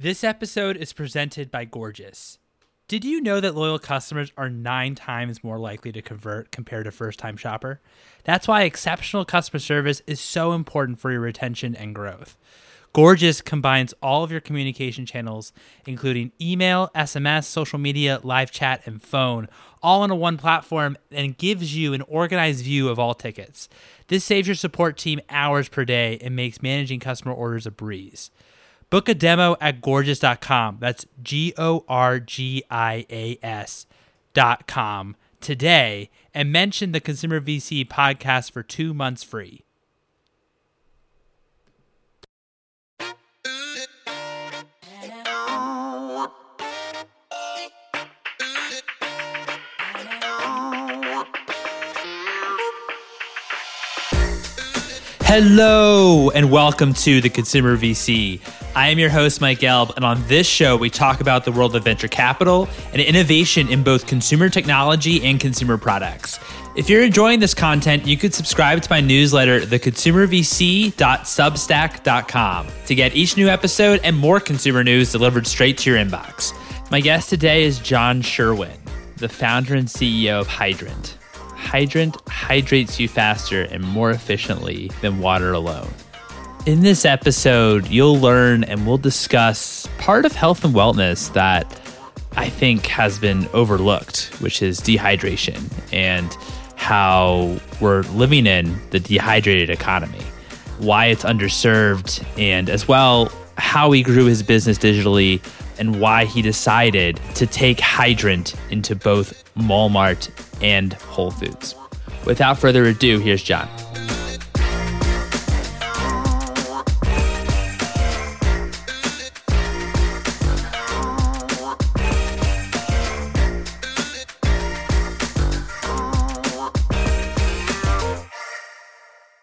This episode is presented by Gorgias. Did you know that loyal customers are nine times more likely to convert compared to first time shopper? That's why exceptional customer service is so important for your retention and growth. Gorgias combines all of your communication channels, including email, SMS, social media, live chat, and phone, all a one platform and gives you an organized view of all tickets. This saves your support team hours per day and makes managing customer orders a breeze. Book a demo at gorgias.com. That's G O R G I A S.com today and mention the Consumer VC podcast for two months free. Hello and welcome to the Consumer VC. I am your host, Mike Gelb, and on this show, we talk about the world of venture capital and innovation in both consumer technology and consumer products. If you're enjoying this content, you could subscribe to my newsletter, theconsumervc.substack.com, to get each new episode and more consumer news delivered straight to your inbox. My guest today is John Sherwin, the founder and CEO of Hydrant. Hydrant hydrates you faster and more efficiently than water alone. In this episode, you'll learn and we'll discuss part of health and wellness that I think has been overlooked, which is dehydration and how we're living in the dehydrated economy, why it's underserved, and as well, how he grew his business digitally and why he decided to take Hydrant into both Walmart and Whole Foods. Without further ado, here's John.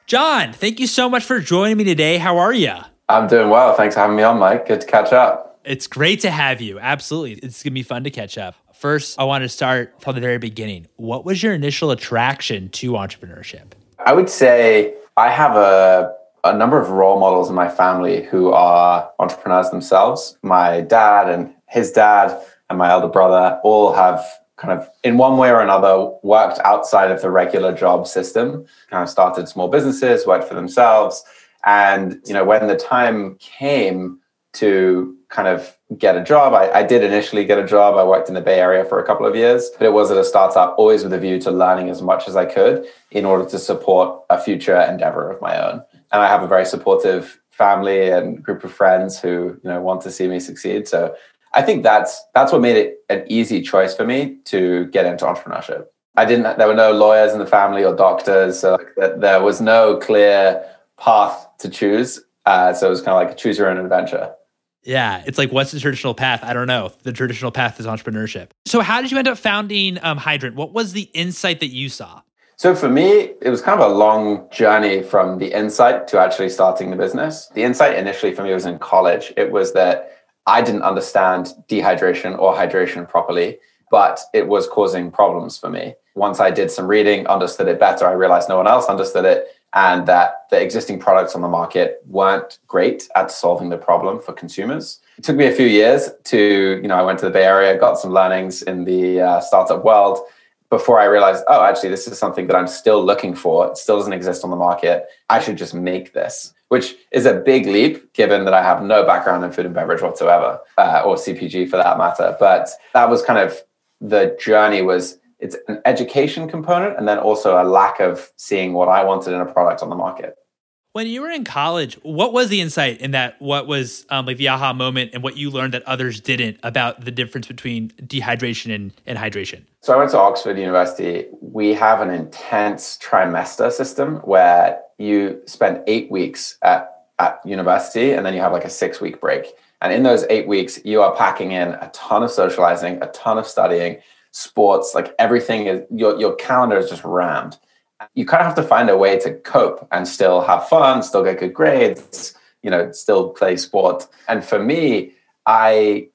John, thank you so much for joining me today. How are you? I'm doing well. Thanks for having me on, Mike. Good to catch up. It's great to have you. Absolutely. It's going to be fun to catch up. First, I want to start from the very beginning. What was your initial attraction to entrepreneurship? I would say I have a, a number of role models in my family who are entrepreneurs themselves. My dad and his dad and my elder brother all have kind of in one way or another worked outside of the regular job system kind of started small businesses worked for themselves and you know when the time came to kind of get a job I, I, did initially get a job i worked in the bay area for a couple of years but it was at a startup always with a view to learning as much as i could in order to support a future endeavor of my own and i have a very supportive family and group of friends who you know want to see me succeed so I think that's that's what made it an easy choice for me to get into entrepreneurship. I didn't. There were no lawyers in the family or doctors, so there was no clear path to choose. Uh, so it was kind of like choose your own adventure. Yeah, it's like what's the traditional path? I don't know. The traditional path is entrepreneurship. So how did you end up founding um, Hydrant? What was the insight that you saw? So for me, it was kind of a long journey from the insight to actually starting the business. The insight initially for me was in college. It was that I didn't understand dehydration or hydration properly, but it was causing problems for me. Once I did some reading, understood it better, I realized no one else understood it and that the existing products on the market weren't great at solving the problem for consumers. It took me a few years to, you know, I went to the Bay Area, got some learnings in the uh, startup world before I realized, oh, actually, this is something that I'm still looking for. It still doesn't exist on the market. I should just make this which is a big leap given that I have no background in food and beverage whatsoever, uh, or CPG for that matter. But that was kind of the journey was it's an education component and then also a lack of seeing what I wanted in a product on the market. When you were in college, what was the insight in that? What was um, like the aha moment and what you learned that others didn't about the difference between dehydration and, and hydration? So I went to Oxford University. We have an intense trimester system where you spend eight weeks at, at university and then you have like a six week break. And in those eight weeks, you are packing in a ton of socializing, a ton of studying, sports, like everything is your, your calendar is just rammed. You kind of have to find a way to cope and still have fun, still get good grades, you know, still play sport. And for me, I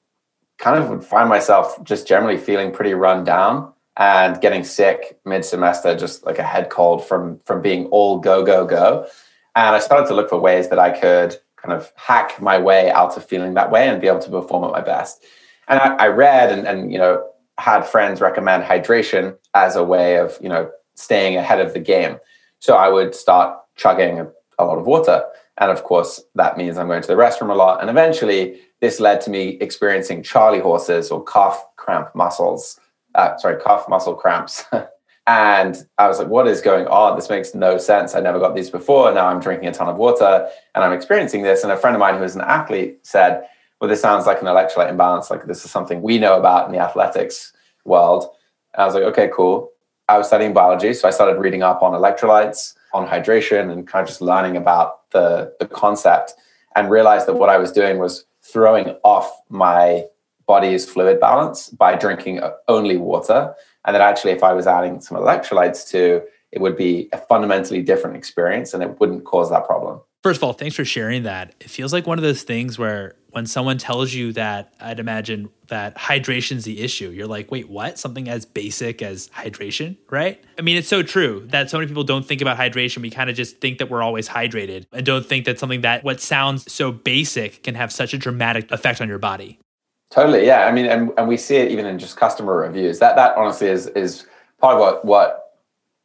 kind of would find myself just generally feeling pretty run down and getting sick mid semester, just like a head cold from from being all go go go. And I started to look for ways that I could kind of hack my way out of feeling that way and be able to perform at my best. And I, I read and, and, you know, had friends recommend hydration as a way of, you know, staying ahead of the game. So I would start chugging a, a lot of water. And of course, that means I'm going to the restroom a lot. And eventually, this led to me experiencing Charlie horses or calf cramp muscles. Uh, sorry, calf muscle cramps. and I was like, what is going on? This makes no sense. I never got these before. Now I'm drinking a ton of water and I'm experiencing this. And a friend of mine who is an athlete said, well, this sounds like an electrolyte imbalance. Like this is something we know about in the athletics world. And I was like, okay, cool. I was studying biology. So I started reading up on electrolytes, on hydration, and kind of just learning about the, the concept and realized that what I was doing was throwing off my body's fluid balance by drinking only water. And that actually, if I was adding some electrolytes to, it would be a fundamentally different experience and it wouldn't cause that problem. First of all, thanks for sharing that. It feels like one of those things where when someone tells you that, I'd imagine that hydration's the issue. You're like, wait, what? Something as basic as hydration, right? I mean, it's so true that so many people don't think about hydration. We kind of just think that we're always hydrated and don't think that something that what sounds so basic can have such a dramatic effect on your body. Totally, yeah. I mean, and, and we see it even in just customer reviews. That that honestly is is part of what what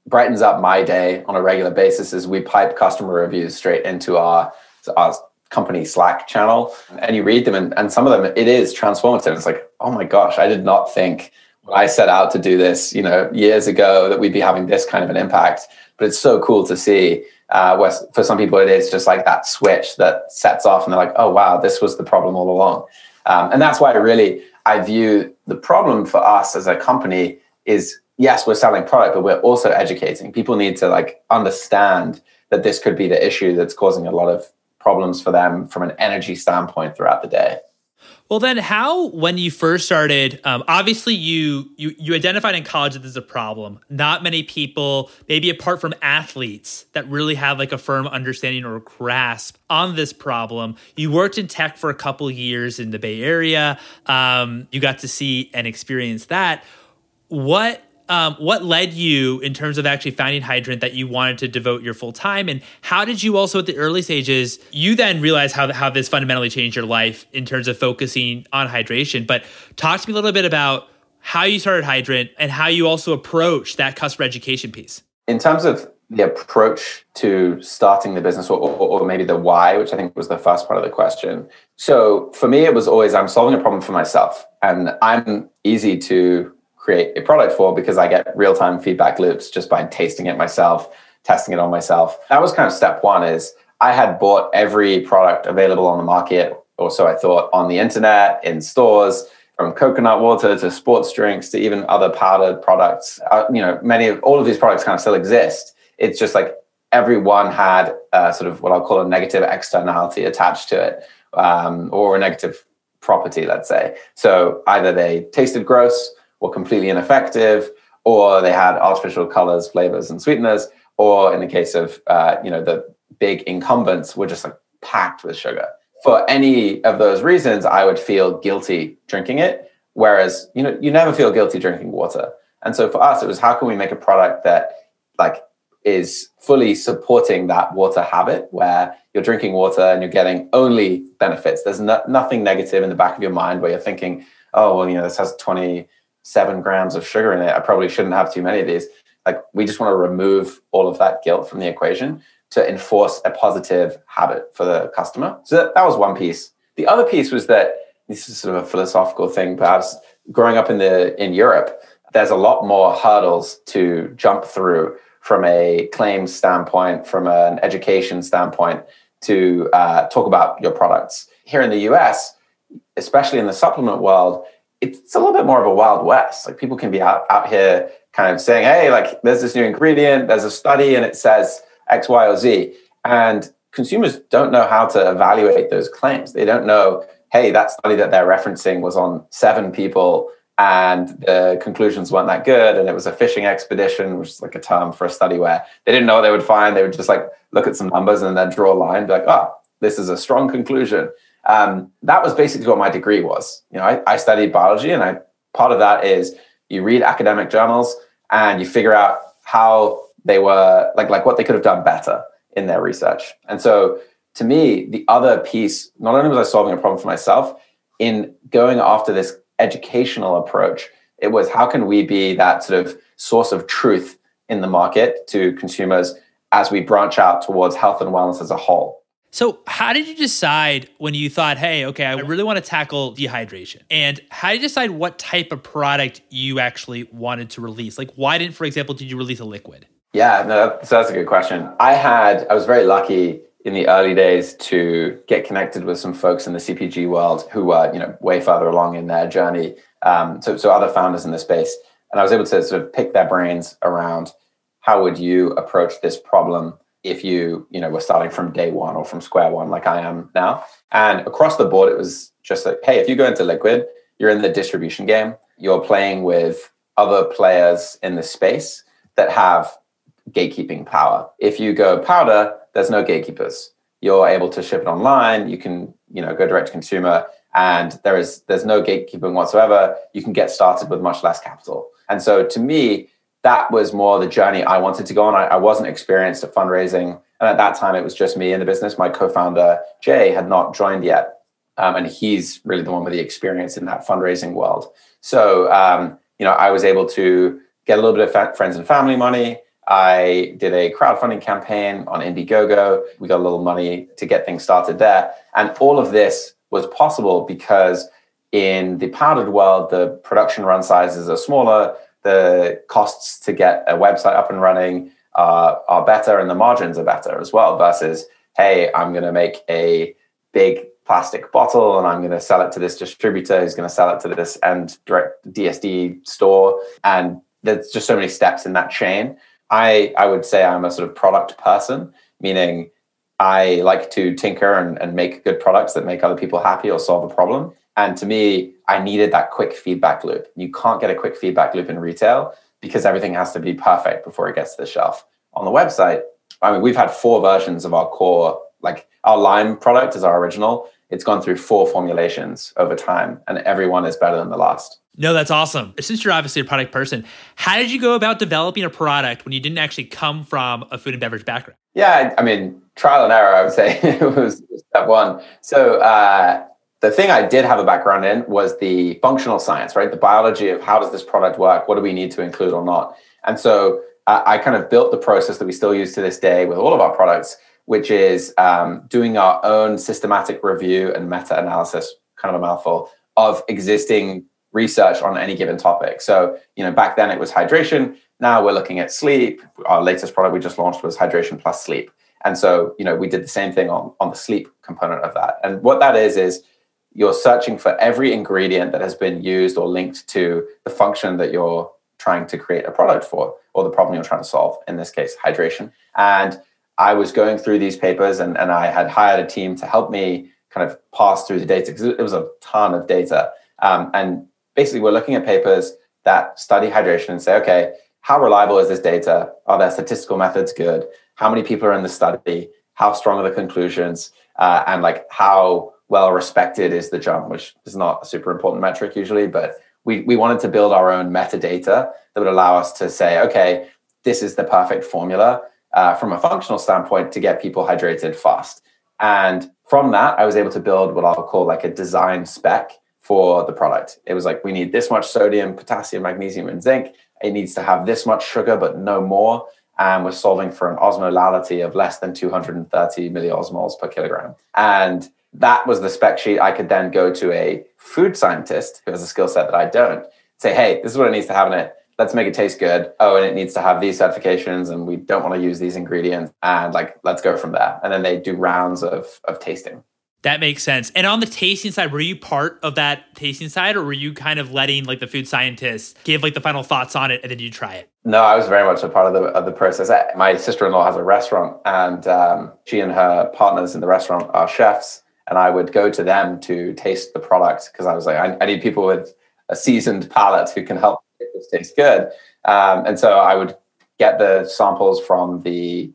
brightens up my day on a regular basis is we pipe customer reviews straight into our, our company Slack channel and you read them and, and some of them it is transformative. It's like, oh my gosh, I did not think when I set out to do this, you know, years ago that we'd be having this kind of an impact. But it's so cool to see uh, where for some people it is just like that switch that sets off and they're like, oh wow, this was the problem all along. Um, and that's why really I view the problem for us as a company is yes, we're selling product, but we're also educating. People need to like understand that this could be the issue that's causing a lot of problems for them from an energy standpoint throughout the day. Well, then, how when you first started? Um, obviously, you you you identified in college that there's a problem. Not many people, maybe apart from athletes, that really have like a firm understanding or grasp on this problem. You worked in tech for a couple years in the Bay Area. Um, you got to see and experience that. What um, what led you in terms of actually finding Hydrant that you wanted to devote your full time, and how did you also at the early stages you then realize how how this fundamentally changed your life in terms of focusing on hydration? But talk to me a little bit about how you started Hydrant and how you also approach that customer education piece. In terms of the approach to starting the business, or, or, or maybe the why, which I think was the first part of the question. So for me, it was always I'm solving a problem for myself, and I'm easy to create a product for because I get real time feedback loops just by tasting it myself, testing it on myself. That was kind of step one is I had bought every product available on the market, or so I thought, on the internet, in stores, from coconut water to sports drinks to even other powdered products. Uh, you know, many of all of these products kind of still exist. It's just like everyone had sort of what I'll call a negative externality attached to it, um, or a negative property, let's say. So either they tasted gross, were completely ineffective, or they had artificial colors, flavors, and sweeteners, or in the case of uh, you know the big incumbents, were just like packed with sugar. For any of those reasons, I would feel guilty drinking it. Whereas you know you never feel guilty drinking water. And so for us, it was how can we make a product that like is fully supporting that water habit where you're drinking water and you're getting only benefits. There's no, nothing negative in the back of your mind where you're thinking, oh, well, you know, this has 20 seven grams of sugar in it. I probably shouldn't have too many of these. Like we just want to remove all of that guilt from the equation to enforce a positive habit for the customer. So that, that was one piece. The other piece was that this is sort of a philosophical thing, perhaps growing up in the in Europe, there's a lot more hurdles to jump through from a claims standpoint, from an education standpoint, to uh, talk about your products. Here in the US, especially in the supplement world, it's a little bit more of a wild west. Like people can be out, out here kind of saying, hey, like there's this new ingredient, there's a study and it says X, Y, or Z. And consumers don't know how to evaluate those claims. They don't know, hey, that study that they're referencing was on seven people and the conclusions weren't that good. And it was a fishing expedition, which is like a term for a study where they didn't know what they would find. They would just like look at some numbers and then draw a line, be like, oh, this is a strong conclusion um, that was basically what my degree was. You know, I, I studied biology, and I part of that is you read academic journals and you figure out how they were like like what they could have done better in their research. And so to me, the other piece, not only was I solving a problem for myself, in going after this educational approach, it was how can we be that sort of source of truth in the market to consumers as we branch out towards health and wellness as a whole. So, how did you decide when you thought, hey, okay, I really want to tackle dehydration? And how did you decide what type of product you actually wanted to release? Like, why didn't, for example, did you release a liquid? Yeah, no, so that's a good question. I had, I was very lucky in the early days to get connected with some folks in the CPG world who were, you know, way further along in their journey. Um, so, so other founders in the space, and I was able to sort of pick their brains around how would you approach this problem if you, you know, were starting from day one or from square one, like I am now. And across the board, it was just like, hey, if you go into liquid, you're in the distribution game. You're playing with other players in the space that have gatekeeping power. If you go powder, there's no gatekeepers. You're able to ship it online. You can, you know, go direct to consumer, and there is there's no gatekeeping whatsoever. You can get started with much less capital. And so, to me, that was more the journey I wanted to go on. I, I wasn't experienced at fundraising, and at that time, it was just me in the business. My co-founder Jay had not joined yet, um, and he's really the one with the experience in that fundraising world. So, um, you know, I was able to get a little bit of friends and family money I did a crowdfunding campaign on Indiegogo. We got a little money to get things started there. And all of this was possible because in the powdered world, the production run sizes are smaller, the costs to get a website up and running uh, are better, and the margins are better as well. Versus, hey, I'm going to make a big plastic bottle and I'm going to sell it to this distributor who's going to sell it to this and direct DSD store. And there's just so many steps in that chain I I would say I'm a sort of product person, meaning I like to tinker and, and make good products that make other people happy or solve a problem. And to me, I needed that quick feedback loop. You can't get a quick feedback loop in retail because everything has to be perfect before it gets to the shelf. On the website, I mean, we've had four versions of our core, like our lime product is our original. It's gone through four formulations over time, and everyone is better than the last. No, that's awesome. Since you're obviously a product person, how did you go about developing a product when you didn't actually come from a food and beverage background? Yeah, I mean, trial and error, I would say, it was step one. So, uh, the thing I did have a background in was the functional science, right? The biology of how does this product work? What do we need to include or not? And so, uh, I kind of built the process that we still use to this day with all of our products, which is um, doing our own systematic review and meta analysis, kind of a mouthful, of existing research on any given topic. So, you know, back then it was hydration. Now we're looking at sleep. Our latest product we just launched was hydration plus sleep. And so, you know, we did the same thing on, on the sleep component of that. And what that is, is you're searching for every ingredient that has been used or linked to the function that you're trying to create a product for or the problem you're trying to solve, in this case, hydration. And I was going through these papers and, and I had hired a team to help me kind of pass through the data because it was a ton of data. Um, and basically we're looking at papers that study hydration and say, okay, how reliable is this data? Are their statistical methods good? How many people are in the study? How strong are the conclusions? Uh, and like how well respected is the jump, which is not a super important metric usually, but we, we wanted to build our own metadata that would allow us to say, okay, this is the perfect formula uh, from a functional standpoint to get people hydrated fast. And from that, I was able to build what I'll call like a design spec for the product. It was like, we need this much sodium, potassium, magnesium, and zinc. It needs to have this much sugar, but no more. And we're solving for an osmolality of less than 230 milliosmoles per kilogram. And that was the spec sheet. I could then go to a food scientist who has a skill set that I don't, say, hey, this is what it needs to have in it. Let's make it taste good. Oh, and it needs to have these certifications, and we don't want to use these ingredients. And like, let's go from there. And then they do rounds of, of tasting. That makes sense. And on the tasting side, were you part of that tasting side, or were you kind of letting like the food scientists give like the final thoughts on it, and then you try it? No, I was very much a part of the of the process. My sister in law has a restaurant, and um, she and her partners in the restaurant are chefs, and I would go to them to taste the product because I was like, I, I, need people with a seasoned palate who can help make this taste good. Um, and so I would get the samples from the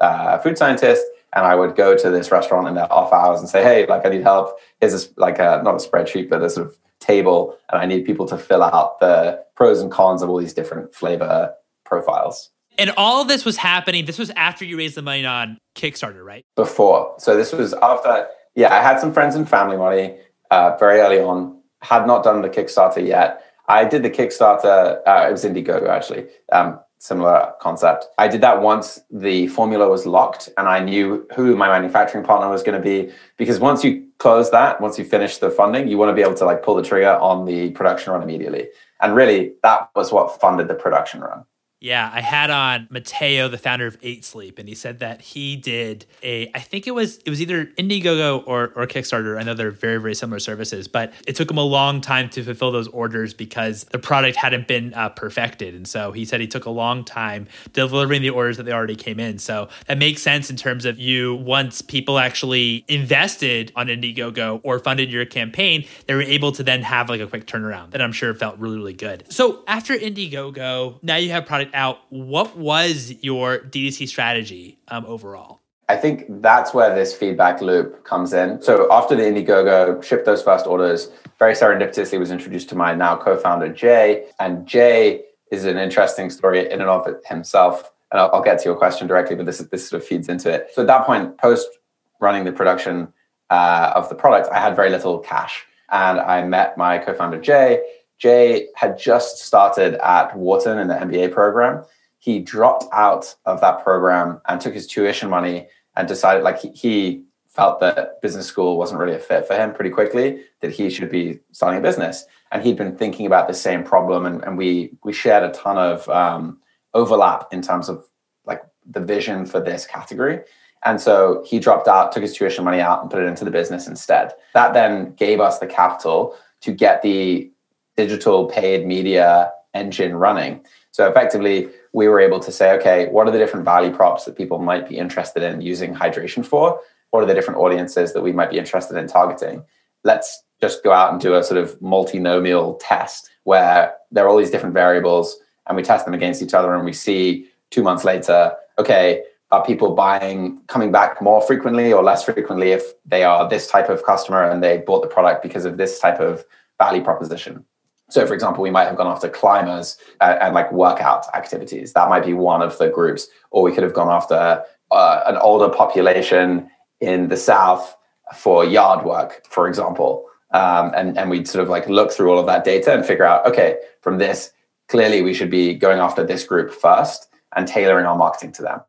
uh, food scientist and I would go to this restaurant in their off hours and say, "Hey, like I need help. Here's this like a not a spreadsheet, but a sort of table, and I need people to fill out the pros and cons of all these different flavor profiles." And all of this was happening. This was after you raised the money on Kickstarter, right? Before. So this was after. Yeah, I had some friends and family money uh, very early on. Had not done the Kickstarter yet. I did the Kickstarter. Uh, it was Indiegogo actually. Um, similar concept. I did that once the formula was locked and I knew who my manufacturing partner was going to be. Because once you close that, once you finish the funding, you want to be able to like pull the trigger on the production run immediately. And really, that was what funded the production run. Yeah, I had on Matteo, the founder of Eight Sleep, and he said that he did a I think it was it was either Indiegogo or or Kickstarter. I know they're very very similar services, but it took him a long time to fulfill those orders because the product hadn't been uh, perfected, and so he said he took a long time delivering the orders that they already came in. So that makes sense in terms of you once people actually invested on Indiegogo or funded your campaign, they were able to then have like a quick turnaround that I'm sure felt really really good. So after Indiegogo, now you have product out, what was your DTC strategy um, overall? I think that's where this feedback loop comes in. So after the Indiegogo shipped those first orders, very serendipitously was introduced to my now co-founder Jay, and Jay is an interesting story in and of himself. And I'll, I'll get to your question directly, but this this sort of feeds into it. So at that point, post running the production uh, of the product, I had very little cash, and I met my co-founder Jay, Jay had just started at Wharton in the MBA program. He dropped out of that program and took his tuition money and decided, like, he, felt that business school wasn't really a fit for him pretty quickly, that he should be starting a business. And he'd been thinking about the same problem. And, and we, we shared a ton of um, overlap in terms of like the vision for this category. And so he dropped out, took his tuition money out, and put it into the business instead. That then gave us the capital to get the digital paid media engine running. So effectively, we were able to say, okay, what are the different value props that people might be interested in using hydration for? What are the different audiences that we might be interested in targeting? Let's just go out and do a sort of multinomial test where there are all these different variables and we test them against each other and we see two months later, okay, are people buying coming back more frequently or less frequently if they are this type of customer and they bought the product because of this type of value proposition so, for example, we might have gone after climbers uh, and like workout activities. That might be one of the groups. Or we could have gone after uh, an older population in the South for yard work, for example. Um, and, and we'd sort of like look through all of that data and figure out, okay, from this, clearly we should be going after this group first and tailoring our marketing to them.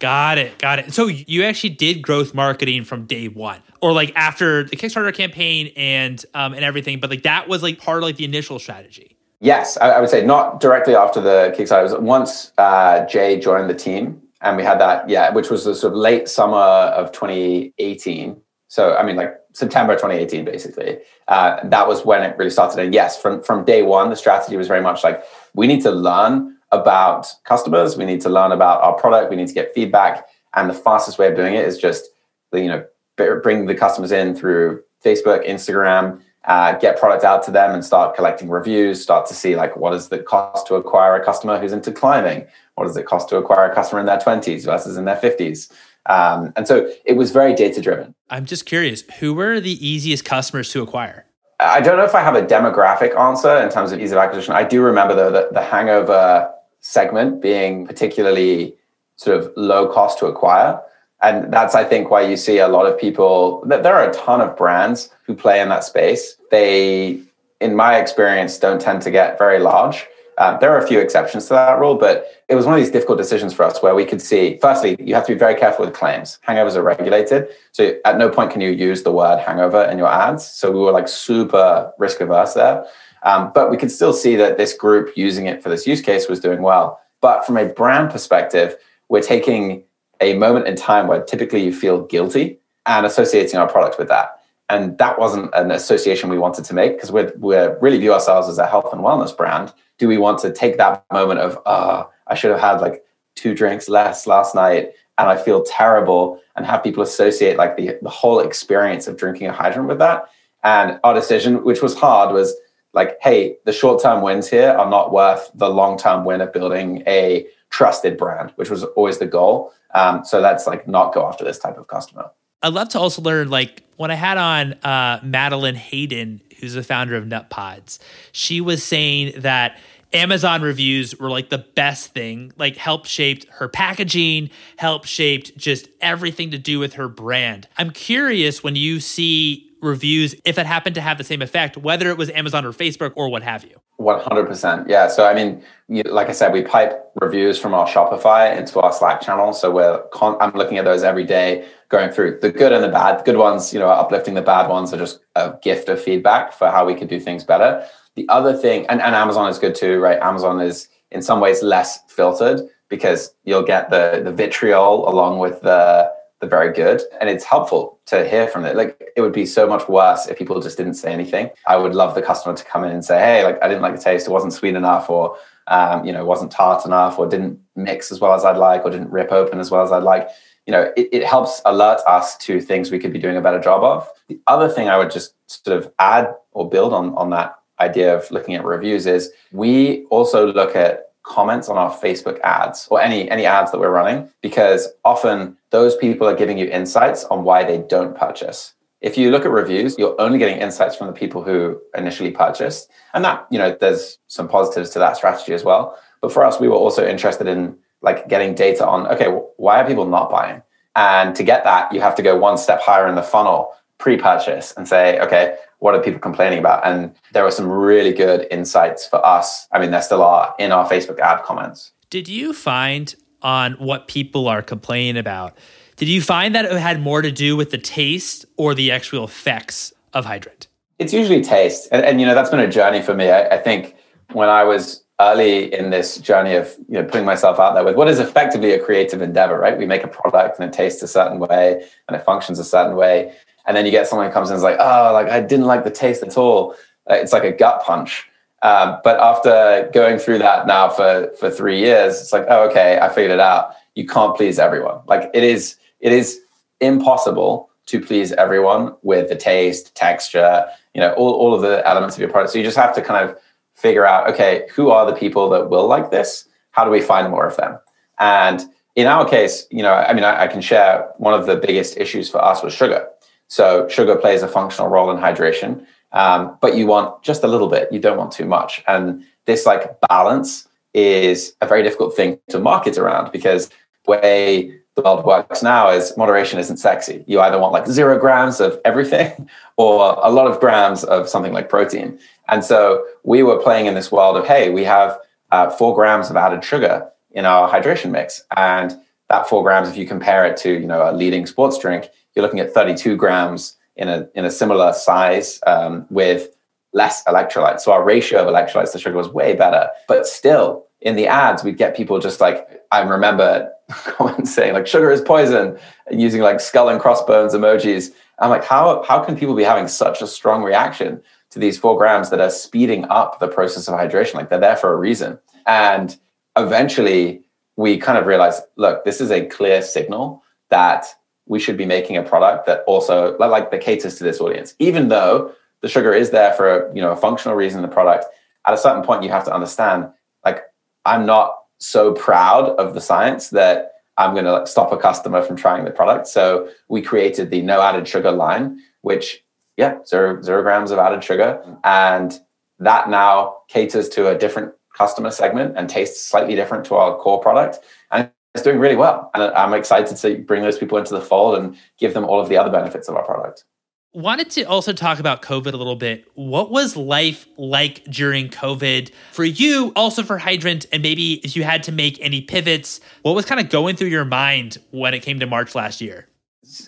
Got it. Got it. So you actually did growth marketing from day one, or like after the Kickstarter campaign and um, and everything, but like that was like part of like the initial strategy. Yes, I, I would say not directly after the Kickstarter. It was once uh, Jay joined the team, and we had that. Yeah, which was the sort of late summer of 2018. So I mean, like September 2018, basically. Uh, that was when it really started. And yes, from from day one, the strategy was very much like we need to learn about customers. We need to learn about our product. We need to get feedback. And the fastest way of doing it is just, you know, bring the customers in through Facebook, Instagram, uh, get product out to them and start collecting reviews, start to see like what is the cost to acquire a customer who's into climbing? What does it cost to acquire a customer in their 20s versus in their 50s? Um, and so it was very data driven. I'm just curious, who were the easiest customers to acquire? I don't know if I have a demographic answer in terms of ease of acquisition. I do remember though that the hangover segment being particularly sort of low cost to acquire. And that's, I think, why you see a lot of people. There are a ton of brands who play in that space. They, in my experience, don't tend to get very large. Um, there are a few exceptions to that rule, but it was one of these difficult decisions for us where we could see, firstly, you have to be very careful with claims. Hangovers are regulated. So at no point can you use the word hangover in your ads. So we were like super risk averse there. Um, but we could still see that this group using it for this use case was doing well. But from a brand perspective, we're taking a moment in time where typically you feel guilty and associating our product with that. And that wasn't an association we wanted to make because we we really view ourselves as a health and wellness brand. Do we want to take that moment of, ah, oh, I should have had like two drinks less last night and I feel terrible and have people associate like the, the whole experience of drinking a hydrant with that? And our decision, which was hard, was like, hey, the short term wins here are not worth the long term win of building a trusted brand, which was always the goal. Um, so that's like not go after this type of customer. I'd love to also learn, like, when I had on uh, Madeline Haydon, who's the founder of Nutpods, she was saying that Amazon reviews were like the best thing, like helped shaped her packaging, helped shaped just everything to do with her brand. I'm curious when you see reviews if it happened to have the same effect, whether it was Amazon or Facebook or what have you. 100%. Yeah. So, I mean, like I said, we pipe reviews from our Shopify into our Slack channel. So, we're con- I'm looking at those every day, going through the good and the bad. The good ones, you know, uplifting the bad ones are just a gift of feedback for how we could do things better. The other thing, and, and Amazon is good too, right? Amazon is in some ways less filtered because you'll get the the vitriol along with the the very good. And it's helpful to hear from it. Like it would be so much worse if people just didn't say anything. I would love the customer to come in and say hey like i didn't like the taste. It wasn't sweet enough or um, you know wasn't tart enough or didn't mix as well as i'd like or didn't rip open as well as i'd like. You know it, it helps alert us to things we could be doing a better job of. The other thing i would just sort of add or build on on that idea of looking at reviews is we also look at comments on our Facebook ads or any any ads that we're running because often those people are giving you insights on why they don't purchase. If you look at reviews, you're only getting insights from the people who initially purchased. And that, you know, there's some positives to that strategy as well. But for us, we were also interested in like getting data on okay, why are people not buying? And to get that, you have to go one step higher in the funnel pre-purchase and say, okay, what are people complaining about? And there were some really good insights for us. I mean, there still are in our Facebook ad comments. Did you find on what people are complaining about? Did you find that it had more to do with the taste or the actual effects of hydrant? It's usually taste. And, and you know, that's been a journey for me. I, I think when I was early in this journey of you know putting myself out there with what is effectively a creative endeavor right we make a product and it tastes a certain way and it functions a certain way and then you get someone who comes in and is like, oh, like I didn't like the taste at all. Uh, it's like a gut punch. Um, but after going through that now for for three years, it's like, oh, okay, I figured it out. You can't please everyone. Like it is, it is impossible to please everyone with the taste, texture, you know, all, all of the elements of your product. So you just have to kind of figure out, okay, who are the people that will like this? How do we find more of them? And in our case, you know, I mean, I, I can share one of the biggest issues for us was sugar. So sugar plays a functional role in hydration, um, but you want just a little bit. You don't want too much. And this like balance is a very difficult thing to market around because the way the world works now is moderation isn't sexy. You either want like zero grams of everything or a lot of grams of something like protein. And so we were playing in this world of, hey, we have uh, four grams of added sugar in our hydration mix. And that four grams, if you compare it to, you know, a leading sports drink, you're looking at 32 grams in a in a similar size um, with less electrolytes. So our ratio of electrolytes to sugar was way better. But still, in the ads, we'd get people just like I remember comments saying like sugar is poison and using like skull and crossbones emojis. I'm like, how how can people be having such a strong reaction to these four grams that are speeding up the process of hydration? Like they're there for a reason. And eventually we kind of realized, look, this is a clear signal that we should be making a product that also like that caters to this audience. Even though the sugar is there for a, you know a functional reason in the product at a certain point you have to understand like i'm not so proud of the science that i'm going to like stop a customer from trying the product. So we created the no added sugar line which yeah zero zero grams of added sugar. And that now caters to a different customer segment and tastes slightly different to our core product. And it's doing really well. And I'm excited to bring those people into the fold and give them all of the other benefits of our product. Wanted to also talk about COVID a little bit. What was life like during COVID for you, also for Hydrant, and maybe if you had to make any pivots, what was kind of going through your mind when it came to March last year?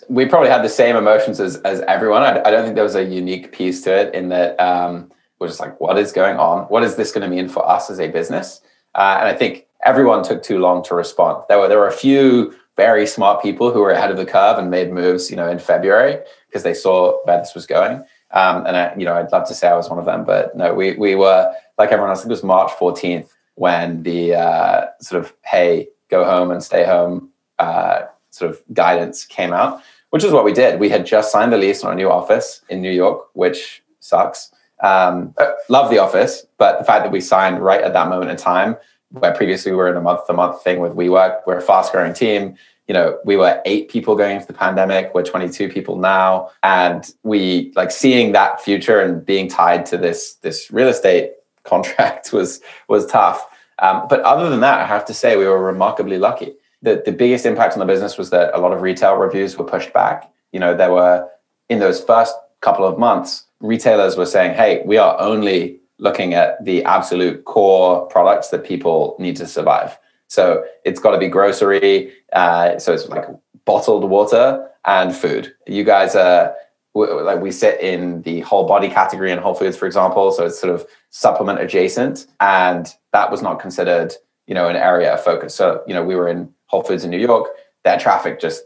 We probably had the same emotions as, as everyone. I, I don't think there was a unique piece to it in that um, we're just like, what is going on? What is this going to mean for us as a business? Uh, and I think everyone took too long to respond. There were there were a few very smart people who were ahead of the curve and made moves, you know, in February because they saw where this was going. Um, and I, you know, I'd love to say I was one of them, but no, we we were like everyone else. I think it was March 14th when the uh, sort of hey, go home and stay home uh, sort of guidance came out, which is what we did. We had just signed the lease on a new office in New York, which sucks. Um, love the office, but the fact that we signed right at that moment in time where previously we were in a month to month thing with WeWork. We're a fast growing team. You know, we were eight people going into the pandemic. We're 22 people now. And we like seeing that future and being tied to this, this real estate contract was was tough. Um, but other than that, I have to say we were remarkably lucky. The, the biggest impact on the business was that a lot of retail reviews were pushed back. You know, there were in those first couple of months, retailers were saying, "Hey, we are only looking at the absolute core products that people need to survive." So it's got to be grocery. Uh, so it's like bottled water and food. You guys are like we sit in the whole body category in Whole Foods, for example. So it's sort of supplement adjacent, and that was not considered, you know, an area of focus. So you know, we were in Whole Foods in New York. Their traffic just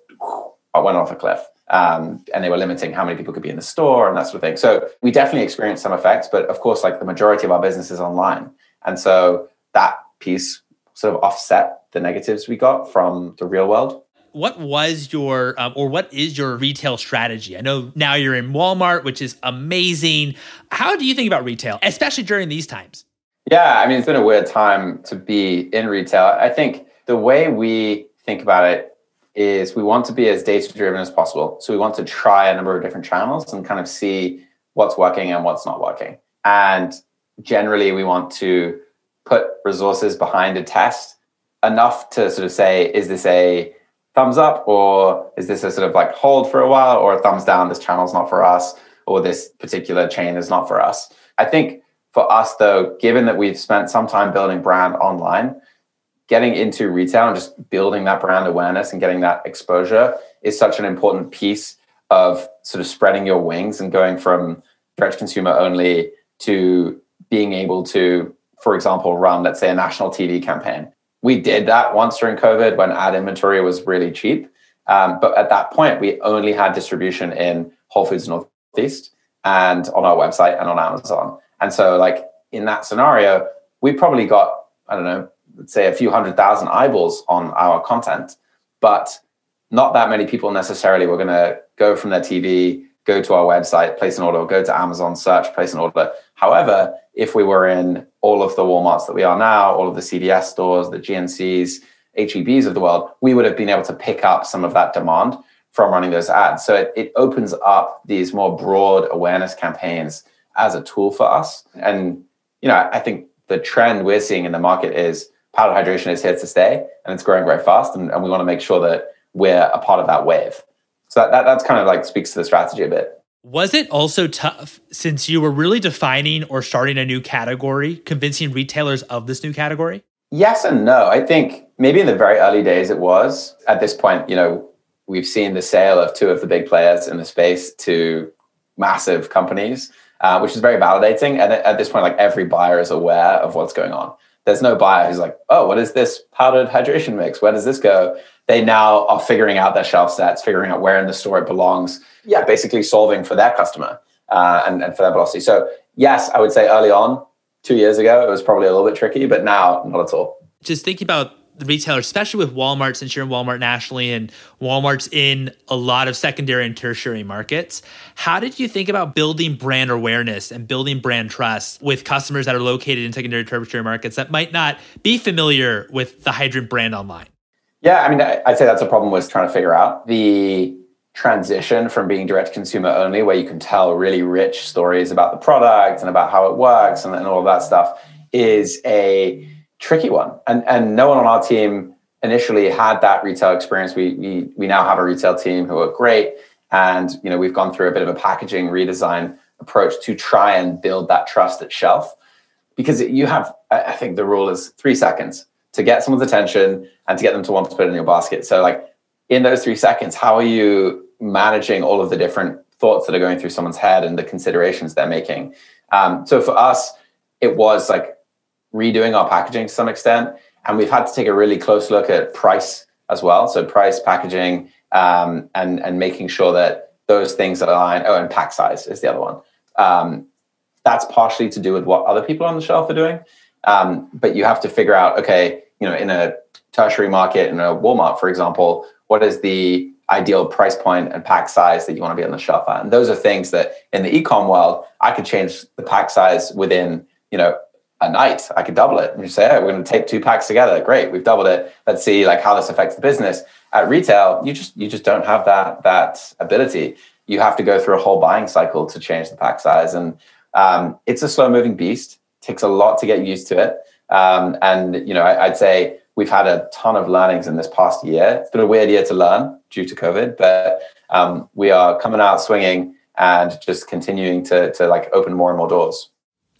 went off a cliff, um, and they were limiting how many people could be in the store and that sort of thing. So we definitely experienced some effects, but of course, like the majority of our business is online, and so that piece sort of offset the negatives we got from the real world what was your um, or what is your retail strategy? I know now you're in Walmart, which is amazing. How do you think about retail, especially during these times? Yeah, I mean, it's been a weird time to be in retail. I think the way we think about it is we want to be as data driven as possible. So we want to try a number of different channels and kind of see what's working and what's not working. And generally, we want to put resources behind a test enough to sort of say, is this a thumbs up or is this a sort of like hold for a while or a thumbs down this channel's not for us or this particular chain is not for us i think for us though given that we've spent some time building brand online getting into retail and just building that brand awareness and getting that exposure is such an important piece of sort of spreading your wings and going from direct consumer only to being able to for example run let's say a national tv campaign we did that once during COVID when ad inventory was really cheap. Um, but at that point, we only had distribution in Whole Foods Northeast and on our website and on Amazon. And so, like in that scenario, we probably got, I don't know, let's say a few hundred thousand eyeballs on our content, but not that many people necessarily were going to go from their TV, go to our website, place an order, go to Amazon, search, place an order. However, if we were in all of the Walmarts that we are now, all of the CVS stores, the GNCs, HEBs of the world, we would have been able to pick up some of that demand from running those ads. So it, it opens up these more broad awareness campaigns as a tool for us. And, you know, I think the trend we're seeing in the market is powdered hydration is here to stay and it's growing very fast. And, and we want to make sure that we're a part of that wave. So that, that that's kind of like speaks to the strategy a bit. Was it also tough since you were really defining or starting a new category, convincing retailers of this new category? Yes and no. I think maybe in the very early days it was. At this point, you know, we've seen the sale of two of the big players in the space to massive companies, uh, which is very validating. And at this point, like every buyer is aware of what's going on. There's no buyer who's like, oh, what is this powdered hydration mix? Where does this go? They now are figuring out their shelf sets, figuring out where in the store it belongs yeah, basically solving for their customer uh, and, and for their velocity. So yes, I would say early on, two years ago, it was probably a little bit tricky, but now not at all. Just thinking about the retailer, especially with Walmart, since you're in Walmart nationally and Walmart's in a lot of secondary and tertiary markets, how did you think about building brand awareness and building brand trust with customers that are located in secondary tertiary markets that might not be familiar with the Hydrant brand online? Yeah, I mean, I'd say that's a problem was trying to figure out. The transition from being direct consumer only, where you can tell really rich stories about the product and about how it works and, and all of that stuff, is a tricky one. And and no one on our team initially had that retail experience. We we we now have a retail team who are great, and you know we've gone through a bit of a packaging redesign approach to try and build that trust at shelf. Because you have, I think the rule is three seconds to get someone's attention and to get them to want to put it in your basket. So like in those three seconds, how are you managing all of the different thoughts that are going through someone's head and the considerations they're making. Um, so for us, it was like redoing our packaging to some extent, and we've had to take a really close look at price as well. So price, packaging, um, and and making sure that those things that align. Oh, and pack size is the other one. Um, that's partially to do with what other people on the shelf are doing, um, but you have to figure out. Okay, you know, in a tertiary market, in a Walmart, for example, what is the ideal price point and pack size that you want to be on the shelf at. And those are things that in the ecom world, I could change the pack size within, you know, a night. I could double it and just say, hey, we're going to take two packs together. Great, we've doubled it. Let's see like how this affects the business. At retail, you just you just don't have that that ability. You have to go through a whole buying cycle to change the pack size, and um, it's a slow moving beast. takes a lot to get used to it. Um, and you know, I, would say we've had a ton of learnings in this past year. It's been a weird year to learn due to COVID, but um, we are coming out swinging and just continuing to to like open more and more doors.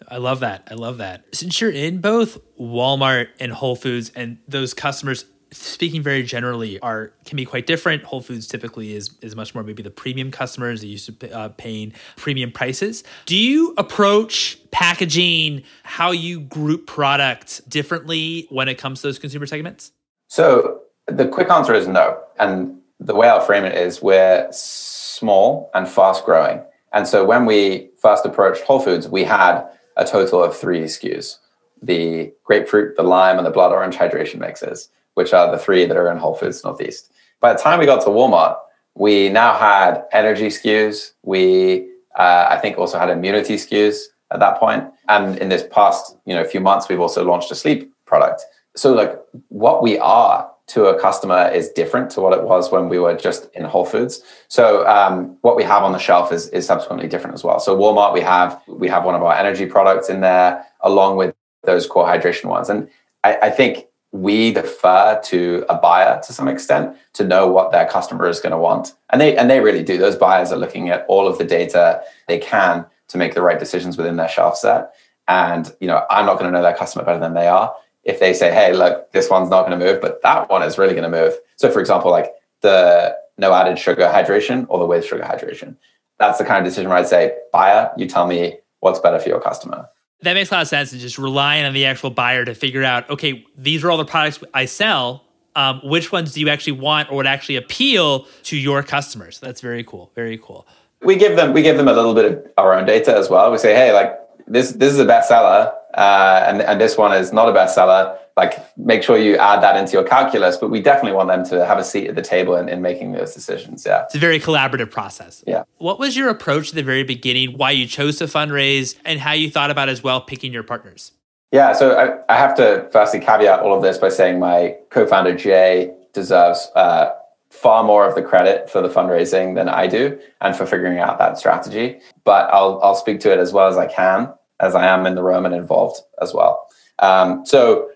I love that. I love that. Since you're in both Walmart and Whole Foods, and those customers speaking very generally are can be quite different. Whole foods typically is is much more maybe the premium customers. That used to uh, paying premium prices. Do you approach packaging how you group products differently when it comes to those consumer segments? So the quick answer is no. And the way i'll frame it is we're small and fast growing and so when we first approached whole foods we had a total of three skus the grapefruit the lime and the blood orange hydration mixes which are the three that are in Whole Foods Northeast. By the time we got to Walmart, we now had energy SKUs. We, uh, I think, also had immunity SKUs at that point. And in this past, you know, few months, we've also launched a sleep product. So, like, what we are to a customer is different to what it was when we were just in Whole Foods. So, um, what we have on the shelf is is subsequently different as well. So, Walmart, we have we have one of our energy products in there, along with those core hydration ones. And I, I think we defer to a buyer to some extent to know what their customer is going to want and they and they really do those buyers are looking at all of the data they can to make the right decisions within their shelf set and you know i'm not going to know their customer better than they are if they say hey look this one's not going to move but that one is really going to move so for example like the no added sugar hydration or the with sugar hydration that's the kind of decision where i'd say buyer you tell me what's better for your customer that makes a lot of sense. And just relying on the actual buyer to figure out, okay, these are all the products I sell. Um, which ones do you actually want or would actually appeal to your customers? That's very cool. Very cool. We give them we give them a little bit of our own data as well. We say, hey, like this this is a bestseller, uh, and and this one is not a bestseller. Like make sure you add that into your calculus but we definitely want them to have a seat at the table in, in making those decisions yeah. It's a very collaborative process. Yeah. What was your approach at the very beginning why you chose to fundraise and how you thought about as well picking your partners? Yeah so i, I have to firstly caveat all of this by saying my co-founder jay deserves uh, far more of the credit for the fundraising than i do and for figuring out that strategy. But i'll, I'll speak to it as well as i can as i am in the room and involved as well um, so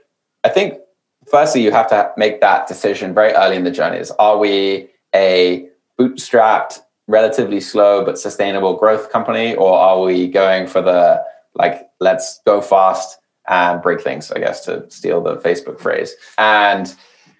I think firstly you have to make that decision very early in the journey. Is are we a bootstrapped, relatively slow but sustainable growth company, or are we going for the like let's go fast and break things? I guess to steal the Facebook phrase. And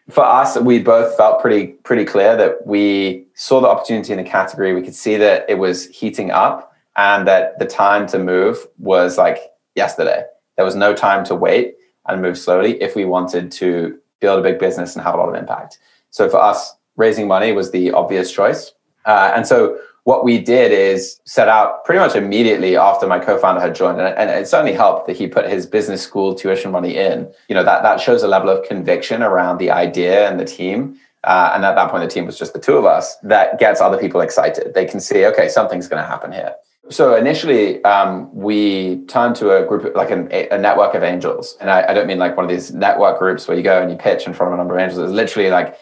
for us, we both felt pretty pretty clear that we saw the opportunity in the category. We could see that it was heating up, and that the time to move was like yesterday. There was no time to wait and move slowly if we wanted to build a big business and have a lot of impact. So for us, raising money was the obvious choice. Uh, and so what we did is set out pretty much immediately after my co-founder had joined, and, it certainly helped that he put his business school tuition money in. You know that that shows a level of conviction around the idea and the team. Uh, and at that point, the team was just the two of us. That gets other people excited. They can see, okay, something's going to happen here. So initially, um, we turned to a group, like an, a network of angels. And I, I, don't mean like one of these network groups where you go and you pitch in front of a number of angels. It's literally like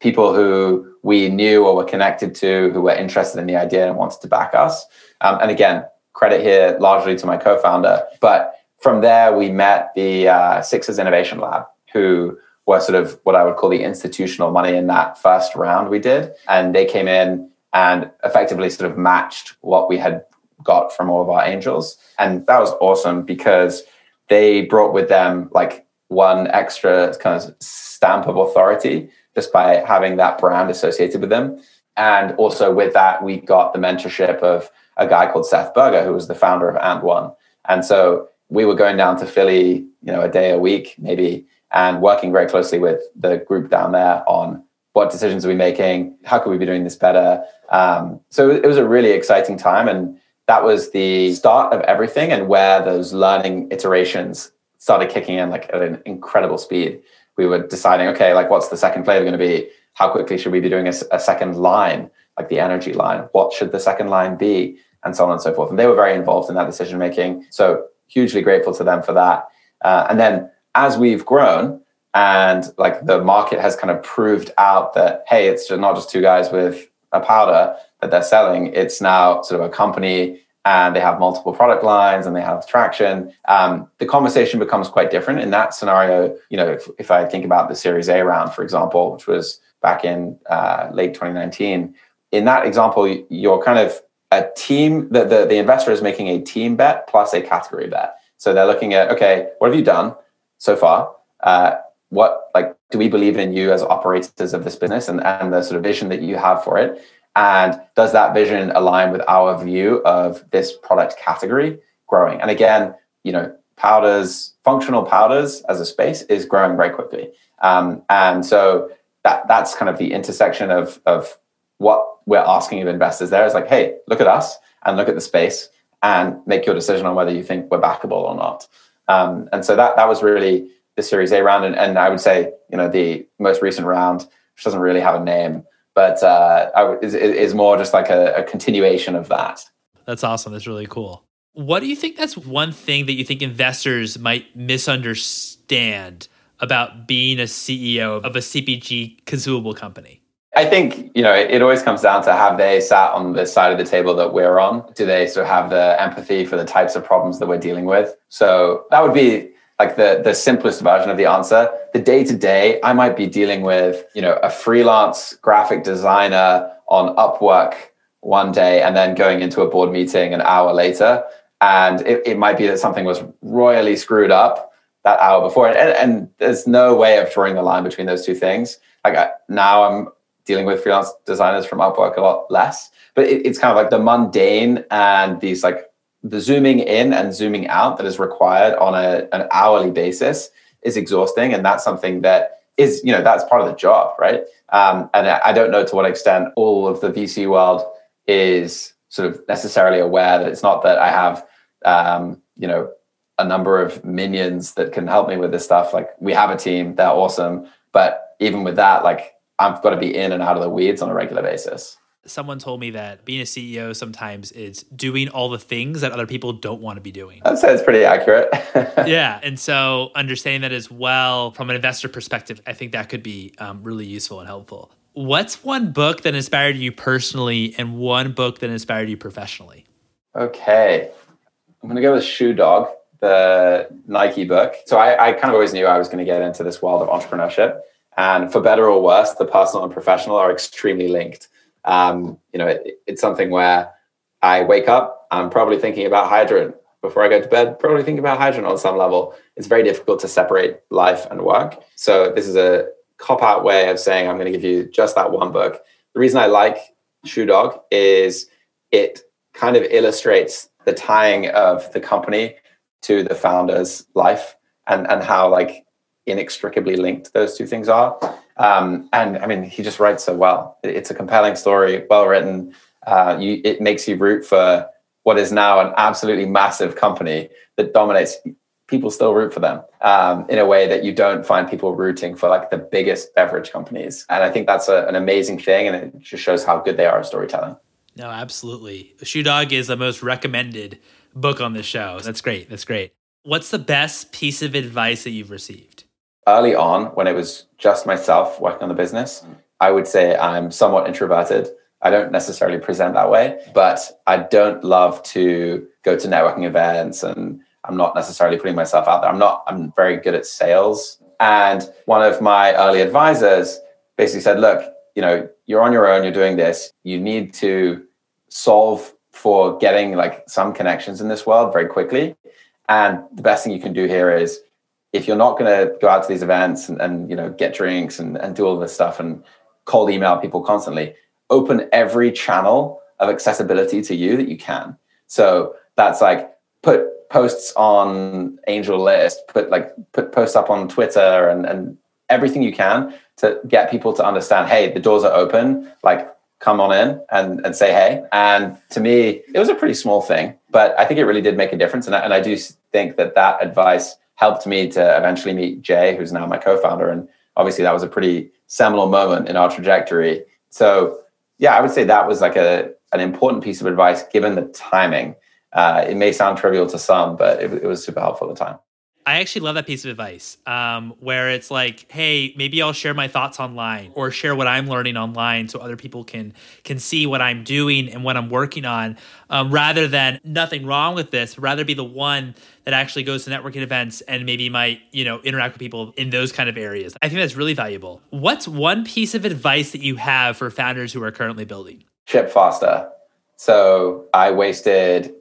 people who we knew or were connected to who were interested in the idea and wanted to back us. Um, and again, credit here largely to my co founder. But from there, we met the uh, Sixers Innovation Lab, who were sort of what I would call the institutional money in that first round we did. And they came in and effectively sort of matched what we had got from all of our angels. And that was awesome because they brought with them like one extra kind of stamp of authority just by having that brand associated with them. And also with that, we got the mentorship of a guy called Seth Berger, who was the founder of AND1. And so we were going down to Philly, you know, a day a week, maybe, and working very closely with the group down there on what decisions are we making? How could we be doing this better? Um, so it was a really exciting time. And that was the start of everything and where those learning iterations started kicking in like at an incredible speed. We were deciding, okay, like what's the second flavor going to be? How quickly should we be doing a, a, second line, like the energy line? What should the second line be? And so on and so forth. And they were very involved in that decision making. So hugely grateful to them for that. Uh, and then as we've grown and like the market has kind of proved out that, hey, it's not just two guys with a powder that they're selling. It's now sort of a company and they have multiple product lines and they have traction, um, the conversation becomes quite different. In that scenario, you know, if, if I think about the Series A round, for example, which was back in uh, late 2019, in that example, you're kind of a team, the, the, the investor is making a team bet plus a category bet. So they're looking at, okay, what have you done so far? Uh, what like do we believe in you as operators of this business and, and the sort of vision that you have for it? And does that vision align with our view of this product category growing? And again, you know, powders, functional powders as a space is growing very quickly. Um, and so that that's kind of the intersection of of what we're asking of investors there is like, hey, look at us and look at the space and make your decision on whether you think we're backable or not. Um, and so that that was really the Series A round, and, and I would say you know the most recent round, which doesn't really have a name, but uh, is, is more just like a, a continuation of that. That's awesome. That's really cool. What do you think that's one thing that you think investors might misunderstand about being a CEO of a CPG consumable company? I think, you know, it, it, always comes down to have they sat on the side of the table that we're on? Do they sort of have the empathy for the types of problems that we're dealing with? So that would be like the the simplest version of the answer. The day to day i might be dealing with you know a freelance graphic designer on upwork one day and then going into a board meeting an hour later. And it, it might be that something was royally screwed up that hour before. And, and there's no way of drawing the line between those two things. Like I, now i'm dealing with freelance designers from upwork a lot less. But it, it's kind of like the mundane and these like the zooming in and zooming out that is required on a, an hourly basis is exhausting. And that's something that is you know that's part of the job right? Um, and i don't know to what extent all of the vc world is sort of necessarily aware that it's not that i have um, you know a number of minions that can help me with this stuff. Like we have a team they're awesome. But even with that like i've got to be in and out of the weeds on a regular basis someone told me that being a CEO sometimes is doing all the things that other people don't want to be doing. I'd say it's pretty accurate. yeah. And so understanding that as well from an investor perspective, I think that could be um, really useful and helpful. What's one book that inspired you personally and one book that inspired you professionally? Okay. I'm going to go with Shoe Dog, the Nike book. So I, I kind of always knew I was going to get into this world of entrepreneurship. And for better or worse, the personal and professional are extremely linked um, you know, it, it's something where I wake up, I'm probably thinking about hydrant. Before I go to bed, probably thinking about hydrant on some level. It's very difficult to separate life and work. So this is a cop out way of saying I'm going to give you just that one book. The reason I like Shoe Dog is it kind of illustrates the tying of the company to the founder's life and and how like inextricably linked those two things are. Um, and I mean, he just writes so well. It's a compelling story, well written. Uh, you, it makes you root for what is now an absolutely massive company that dominates. People still root for them um, in a way that you don't find people rooting for like the biggest beverage companies. And I think that's a, an amazing thing, and it just shows how good they are at storytelling. No, absolutely. Shoe Dog is the most recommended book on the show. That's great. That's great. What's the best piece of advice that you've received? Early on, when it was just myself working on the business, I would say I'm somewhat introverted. I don't necessarily present that way, but I don't love to go to networking events and I'm not necessarily putting myself out there. I'm not, I'm very good at sales. And one of my early advisors basically said, look, you know, you're on your own, you're doing this. You need to solve for getting like some connections in this world very quickly. And the best thing you can do here is if you're not going to go out to these events and, and you know get drinks and, and do all this stuff and cold email people constantly open every channel of accessibility to you that you can. So that's like put posts on angel list put like put posts up on twitter and, and everything you can to get people to understand hey the doors are open like come on in and, and say hey. And to me it was a pretty small thing but i think it really did make a difference. And I, and I do think that that advice helped me to eventually meet Jay, who's now my co-founder, and obviously that was a pretty seminal moment in our trajectory. So yeah, I would say that was like a an important piece of advice given the timing. Uh, it may sound trivial to some, but it, it was super helpful at the time. I actually love that piece of advice um, where it's like, hey, maybe I'll share my thoughts online or share what I'm learning online so other people can can see what I'm doing and what I'm working on, um, rather than nothing wrong with this, rather be the one that actually goes to networking events and maybe might you know interact with people in those kind of areas. I think that's really valuable. What's one piece of advice that you have for founders who are currently building? Ship faster. So I wasted,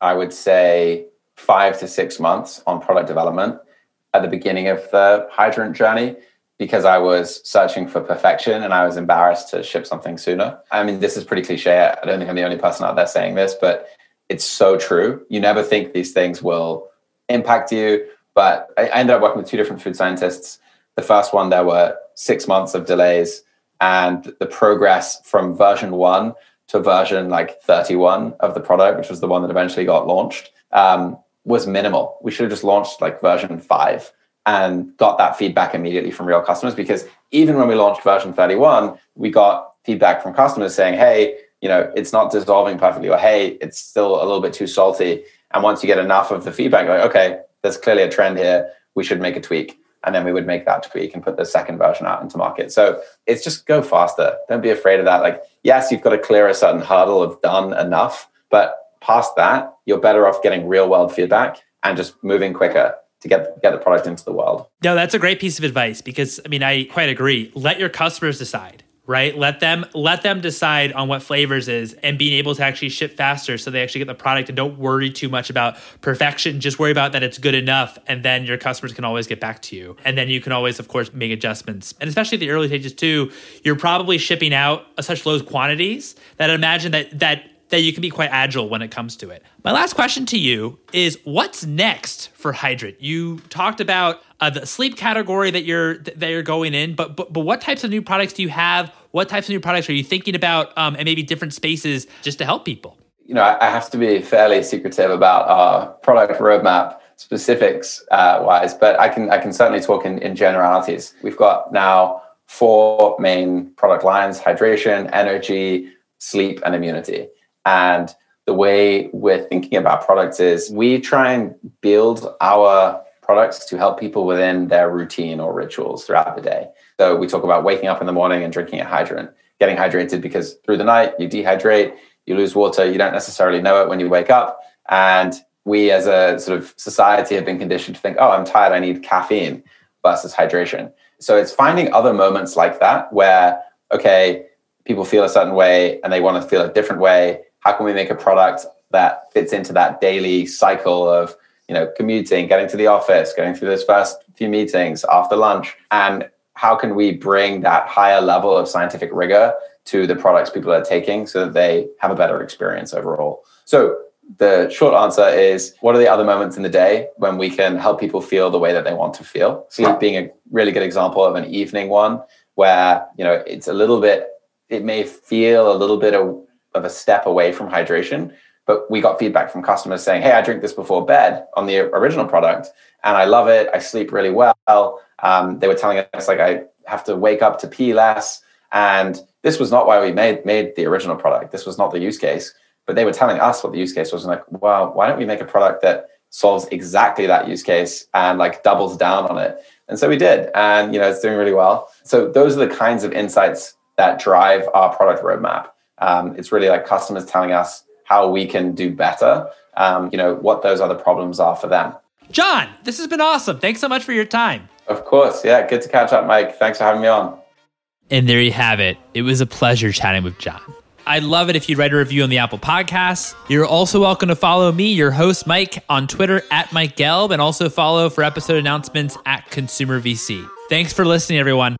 I would say five to six months on product development at the beginning of the hydrant journey because I was searching for perfection and I was embarrassed to ship something sooner. I mean, this is pretty cliche. I don't think I'm the only person out there saying this, but it's so true. You never think these things will impact you. But I ended up working with two different food scientists. The first one, there were six months of delays, and the progress from version one to version like 31 of the product, which was the one that eventually got launched, um, was minimal. We should have just launched like version five and got that feedback immediately from real customers because even when we launched version 31, we got feedback from customers saying, hey, you know, it's not dissolving perfectly, or hey, it's still a little bit too salty. And once you get enough of the feedback, like, okay, there's clearly a trend here, we should make a tweak. And then we would make that tweak and put the second version out into market. So it's just go faster. Don't be afraid of that. Like, yes, you've got to clear a certain hurdle of done enough, but past that, you're better off getting real world feedback and just moving quicker to get get the product into the world. No, that's a great piece of advice because I mean I quite agree. Let your customers decide, right? Let them let them decide on what flavors is and being able to actually ship faster so they actually get the product and don't worry too much about perfection. Just worry about that it's good enough and then your customers can always get back to you. And then you can always of course make adjustments. And especially the early stages too, you're probably shipping out such low quantities that I imagine that that that you can be quite agile when it comes to it. My last question to you is what's next for Hydrant? You talked about uh, the sleep category that you're that you're going in, but, but but what types of new products do you have? What types of new products are you thinking about, um, and maybe different spaces just to help people? You know, I have to be fairly secretive about our product roadmap specifics uh, wise, but I can I can certainly talk in, in generalities. We've got now four main product lines: hydration, energy, sleep, and immunity. And the way we're thinking about products is we try and build our products to help people within their routine or rituals throughout the day. So we talk about waking up in the morning and drinking a hydrant, getting hydrated because through the night you dehydrate, you lose water, you don't necessarily know it when you wake up. And we as a sort of society have been conditioned to think, oh, I'm tired, I need caffeine versus hydration. So it's finding other moments like that where, okay, people feel a certain way and they want to feel a different way how can we make a product that fits into that daily cycle of you know commuting getting to the office going through those first few meetings after lunch? And how can we bring that higher level of scientific rigor to the products people are taking so that they have a better experience overall? So the short answer is what are the other moments in the day when we can help people feel the way that they want to feel? Sleep being a really good example of an evening one where you know it's a little bit it may feel a little bit of of a step away from hydration. But we got feedback from customers saying, "Hey, I drink this before bed on the original product, and I love it. I sleep really well." Um, they were telling us like I have to wake up to pee less, and this was not why we made made the original product. This was not the use case, but they were telling us what the use case was. And like, wow, why don't we make a product that solves exactly that use case and like doubles down on it? And so we did, and you know, it's doing really well. So those are the kinds of insights that drive our product roadmap. Um, it's really like customers telling us how we can do better, um, you know, what those other problems are for them. John, this has been awesome. Thanks so much for your time. Of course. Yeah. Good to catch up, Mike. Thanks for having me on. And there you have it. It was a pleasure chatting with John. I'd love it if you'd write a review on the Apple Podcasts. You're also welcome to follow me, your host, Mike, on Twitter at Mike Gelb, and also follow for episode announcements at Consumer VC. Thanks for listening, everyone.